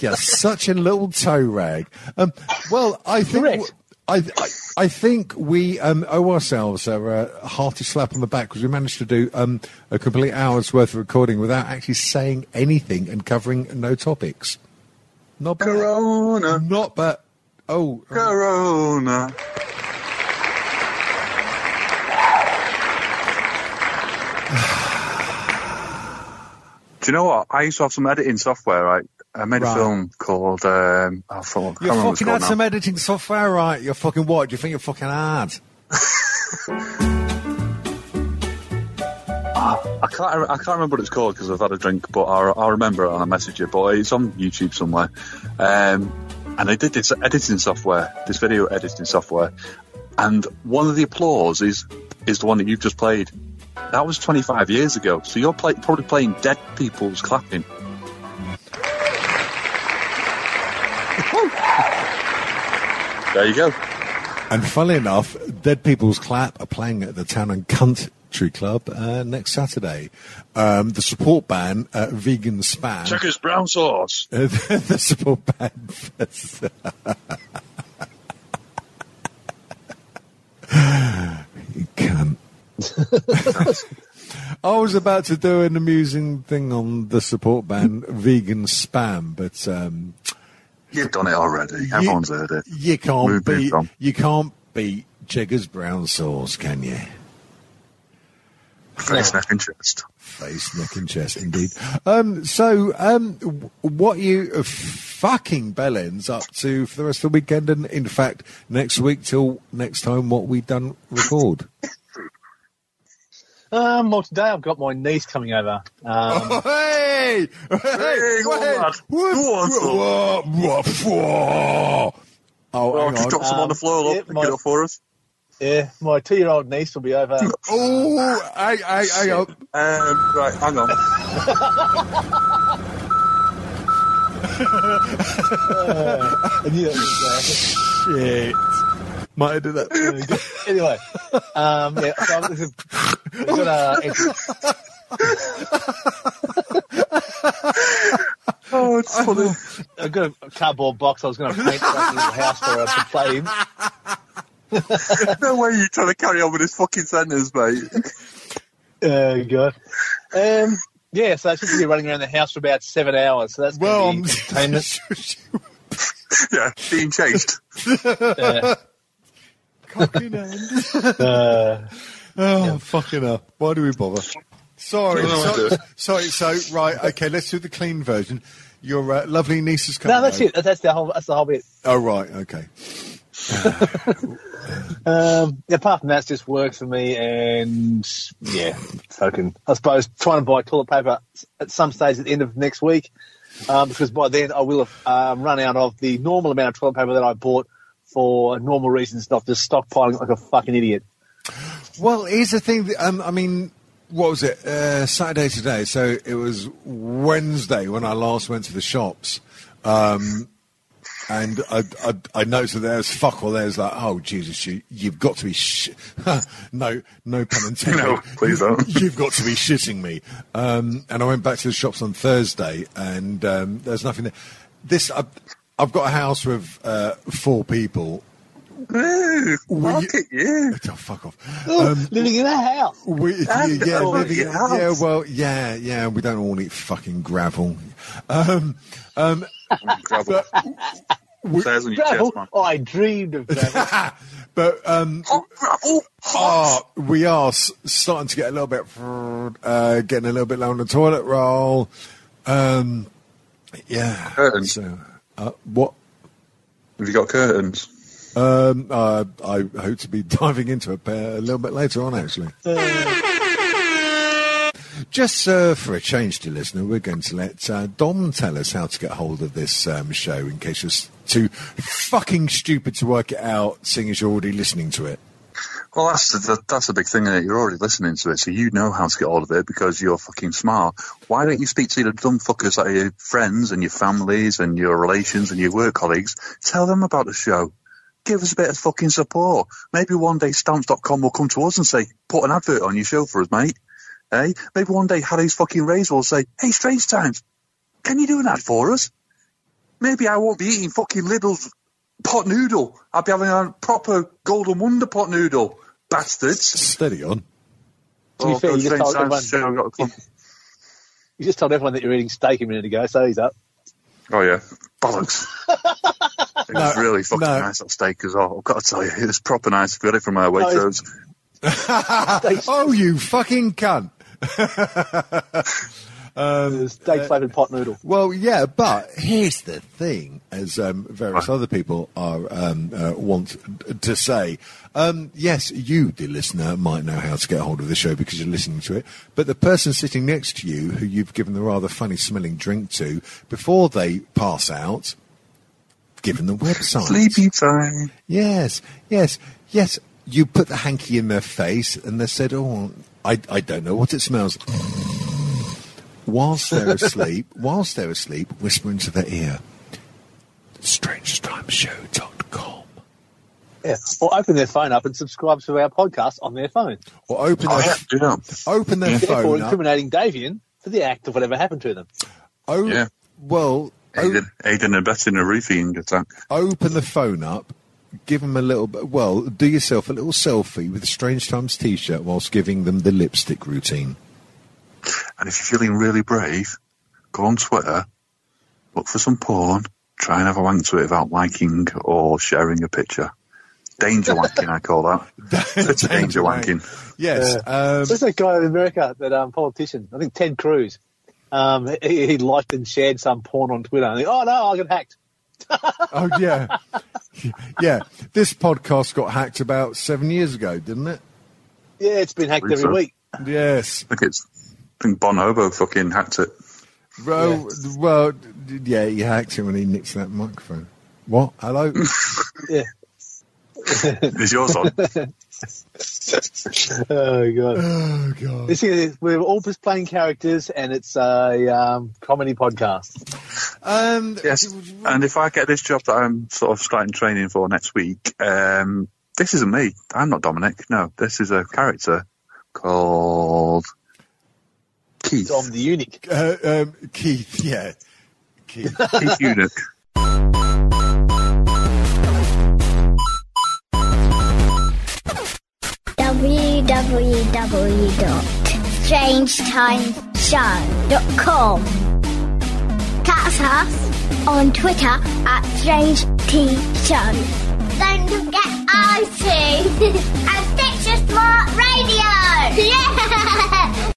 [SPEAKER 1] you're such a little toe rag. Um, well, I think
[SPEAKER 2] Correct.
[SPEAKER 1] I, I, I think we um, owe ourselves a, uh hearty slap on the back because we managed to do um, a complete hour's worth of recording without actually saying anything and covering no topics. Not bad.
[SPEAKER 3] Corona,
[SPEAKER 1] Not bad. Oh, uh,
[SPEAKER 3] Corona. Do you know what? I used to have some editing software. Right? I made
[SPEAKER 1] Right.
[SPEAKER 3] a film called. Um, oh, I can't
[SPEAKER 1] you
[SPEAKER 3] remember what it's
[SPEAKER 1] fucking had some editing software, right? You're fucking what? Do you think you're fucking hard?
[SPEAKER 3] I can't. I can't remember what it's called because I've had a drink, but I'll, I'll remember it and I'll message you. But it's on YouTube somewhere. Um, and I did this editing software, this video editing software, and one of the applause is is the one that you've just played. That was 25 years ago. So you're play, probably playing dead people's clapping. There you go.
[SPEAKER 1] And funnily enough, Dead People's Clap are playing at the Town and Country Club uh, next Saturday. Um, the support band, uh, Vegan Spam.
[SPEAKER 3] Cheggers brown sauce.
[SPEAKER 1] Uh, the support band. you cunt. I was about to do an amusing thing on the support band Vegan Spam, but um,
[SPEAKER 3] You've done it already. Everyone's heard it.
[SPEAKER 1] you can't
[SPEAKER 3] Move,
[SPEAKER 1] beat you can't beat Cheggers brown sauce, can you?
[SPEAKER 3] Face, neck, and chest.
[SPEAKER 1] Face, neck, and chest, indeed. Um, so, um, what you fucking bellends up to for the rest of the weekend, and in fact, next week till next time, what we done record?
[SPEAKER 2] Um, well, today I've got my niece coming over. Um,
[SPEAKER 1] hey, hey,
[SPEAKER 3] go on, lad. Go.
[SPEAKER 1] Oh,
[SPEAKER 3] Oh, just
[SPEAKER 1] on.
[SPEAKER 3] drop some on the floor. Look,
[SPEAKER 2] yeah,
[SPEAKER 3] pick
[SPEAKER 2] my-
[SPEAKER 3] it for us.
[SPEAKER 2] yeah, my two-year-old niece will be over.
[SPEAKER 1] Oh, hang, hang, hang on.
[SPEAKER 3] Um, right, hang on.
[SPEAKER 2] And you know, uh,
[SPEAKER 1] Shit. Might have done that.
[SPEAKER 2] anyway, um, yeah, so this is- got a,
[SPEAKER 3] Oh, it's funny.
[SPEAKER 2] I've got a cardboard box I was going to paint like a little house for her to play in.
[SPEAKER 3] no way you're trying to carry on with this fucking sentence, mate.
[SPEAKER 2] Oh, God. Um, Yeah, so it's just be running around the house for about seven hours. So that's
[SPEAKER 1] Well,
[SPEAKER 2] well, entertainment.
[SPEAKER 3] Yeah, being chased.
[SPEAKER 2] Uh,
[SPEAKER 1] Fucking hell.
[SPEAKER 2] uh,
[SPEAKER 1] Oh, fucking hell. Why do we bother? Sorry,
[SPEAKER 3] No,
[SPEAKER 1] so, sorry. So, right, okay, let's do the clean version. Your uh, lovely niece is coming.
[SPEAKER 2] no, that's
[SPEAKER 1] over.
[SPEAKER 2] it. That's the whole. That's the whole bit.
[SPEAKER 1] Oh, right, okay.
[SPEAKER 2] Um, apart from that, it's just work for me, and yeah, token. I suppose trying to buy toilet paper at some stage at the end of next week, um, because by then I will have um, run out of the normal amount of toilet paper that I bought for normal reasons, not just stockpiling like a fucking idiot.
[SPEAKER 1] Well, here's the thing. that, Um, I mean, what was it? Uh, Saturday today. So it was Wednesday when I last went to the shops. Um, and I, I, I noticed that there's fuck all there's like, oh, Jesus, you, you've got to be sh- no, no pun intended.
[SPEAKER 3] No, please don't.
[SPEAKER 1] You've got to be shitting me. Um, and I went back to the shops on Thursday and um, there's nothing there. This, I've, I've got a house with uh, four people.
[SPEAKER 3] Ooh, mark it, yeah.
[SPEAKER 1] Oh, fuck off.
[SPEAKER 2] Oh,
[SPEAKER 1] Um,
[SPEAKER 2] living in a house.
[SPEAKER 1] we, yeah,
[SPEAKER 3] That's
[SPEAKER 1] yeah,
[SPEAKER 3] all
[SPEAKER 1] living-
[SPEAKER 3] your house.
[SPEAKER 1] yeah, well, yeah, yeah. We don't all eat fucking gravel. Um, um,
[SPEAKER 3] Gravel. Says on your
[SPEAKER 2] Gravel.
[SPEAKER 3] chest.
[SPEAKER 2] Oh, I dreamed of gravel.
[SPEAKER 1] but um,
[SPEAKER 3] Hot gravel. Hot.
[SPEAKER 1] oh, we are s- starting to get a little bit, uh, getting a little bit low on the toilet roll. Um, yeah.
[SPEAKER 3] Curtains.
[SPEAKER 1] So, uh, what?
[SPEAKER 3] Have you got curtains?
[SPEAKER 1] Um, uh, I hope to be diving into a pair a little bit later on, actually. Just uh, for a change to listener, we're going to let uh, Dom tell us how to get hold of this um, show in case you're too fucking stupid to work it out, seeing as you're already listening to it.
[SPEAKER 3] Well, that's the, that's the big thing in it. You're already listening to it, so you know how to get hold of it because you're fucking smart. Why don't you speak to your dumb fuckers that are your friends and your families and your relations and your work colleagues? Tell them about the show. Give us a bit of fucking support. Maybe one day stamps.com will come to us and say, put an advert on your show for us, mate. Hey, maybe one day Harry's fucking Rays will say, hey, Strange Times, can you do an ad for us? Maybe I won't be eating fucking Lidl's pot noodle. I'll be having a proper Golden Wonder pot noodle. Bastards.
[SPEAKER 1] Steady on.
[SPEAKER 2] To be
[SPEAKER 3] Oh,
[SPEAKER 2] fair,
[SPEAKER 3] God,
[SPEAKER 2] you just told everyone-
[SPEAKER 3] show got to come.
[SPEAKER 2] You just told everyone that you're eating steak a minute ago, so he's up.
[SPEAKER 3] Oh yeah, bollocks. it was really fucking
[SPEAKER 1] no.
[SPEAKER 3] nice that steak as well. I've got to tell you, it was proper nice. We got it from uh, Waitrose.
[SPEAKER 1] oh, you fucking cunt.
[SPEAKER 2] Um, steak flavoured pot noodle.
[SPEAKER 1] Well, yeah, but here's the thing, as um, various other people are um, uh, want to say. Um, yes, you, the listener, might know how to get hold of the show because you're listening to it, but the person sitting next to you, who you've given the rather funny smelling drink to, before they pass out, given the website.
[SPEAKER 3] Sleepy time.
[SPEAKER 1] Yes, yes, yes. You put the hanky in their face and they said, oh, I, I don't know what it smells. Whilst they're asleep, whilst they're asleep, whisper into their ear, strangetimeshow.com.
[SPEAKER 2] Yeah. Or open their phone up and subscribe to our podcast on their phone.
[SPEAKER 1] Or open
[SPEAKER 3] Oh
[SPEAKER 1] their,
[SPEAKER 3] yeah, do
[SPEAKER 1] open their
[SPEAKER 2] Therefore,
[SPEAKER 1] phone up.
[SPEAKER 2] incriminating Davian for the act of whatever happened to them.
[SPEAKER 1] Oh,
[SPEAKER 3] Yeah.
[SPEAKER 1] well, o-
[SPEAKER 3] Aiden, Aiden and Betting a roofing attack.
[SPEAKER 1] open the phone up, give them a little bit, well, do yourself a little selfie with a Strange Times t-shirt whilst giving them the lipstick routine.
[SPEAKER 3] And if you're feeling really brave, go on Twitter, look for some porn, try and have a wank to it without liking or sharing a picture. Danger wanking, I call that. It's a danger wanking.
[SPEAKER 1] Yes. Um,
[SPEAKER 2] There's that guy in America, that um, politician, I think Ted Cruz. Um, he, he liked and shared some porn on Twitter. And he, oh no, I got hacked.
[SPEAKER 1] oh yeah, yeah. This podcast got hacked about seven years ago, didn't it?
[SPEAKER 2] Yeah, it's been hacked every
[SPEAKER 3] so.
[SPEAKER 2] week.
[SPEAKER 1] Yes.
[SPEAKER 3] I think it's, I think Bon Hobo fucking hacked it.
[SPEAKER 1] Well, well, d- yeah. He hacked him when he nicked that microphone. What? Hello.
[SPEAKER 2] Yeah.
[SPEAKER 3] Is yours on?
[SPEAKER 2] Oh god.
[SPEAKER 1] oh god.
[SPEAKER 2] This is, we're all just playing characters, and it's a um, comedy podcast.
[SPEAKER 1] Um,
[SPEAKER 3] Yes. And if I get this job that I'm sort of starting training for next week, um, this isn't me. I'm not Dominic. No, this is a character called Keith.
[SPEAKER 2] Dom the Eunuch.
[SPEAKER 1] Uh, um, Keith. Yeah. Keith.
[SPEAKER 3] Keith Eunuch.
[SPEAKER 7] strangetimeshow.com. Catch us on Twitter at Strange T Show. Don't forget iTunes and Stitcher Smart Radio. Yeah!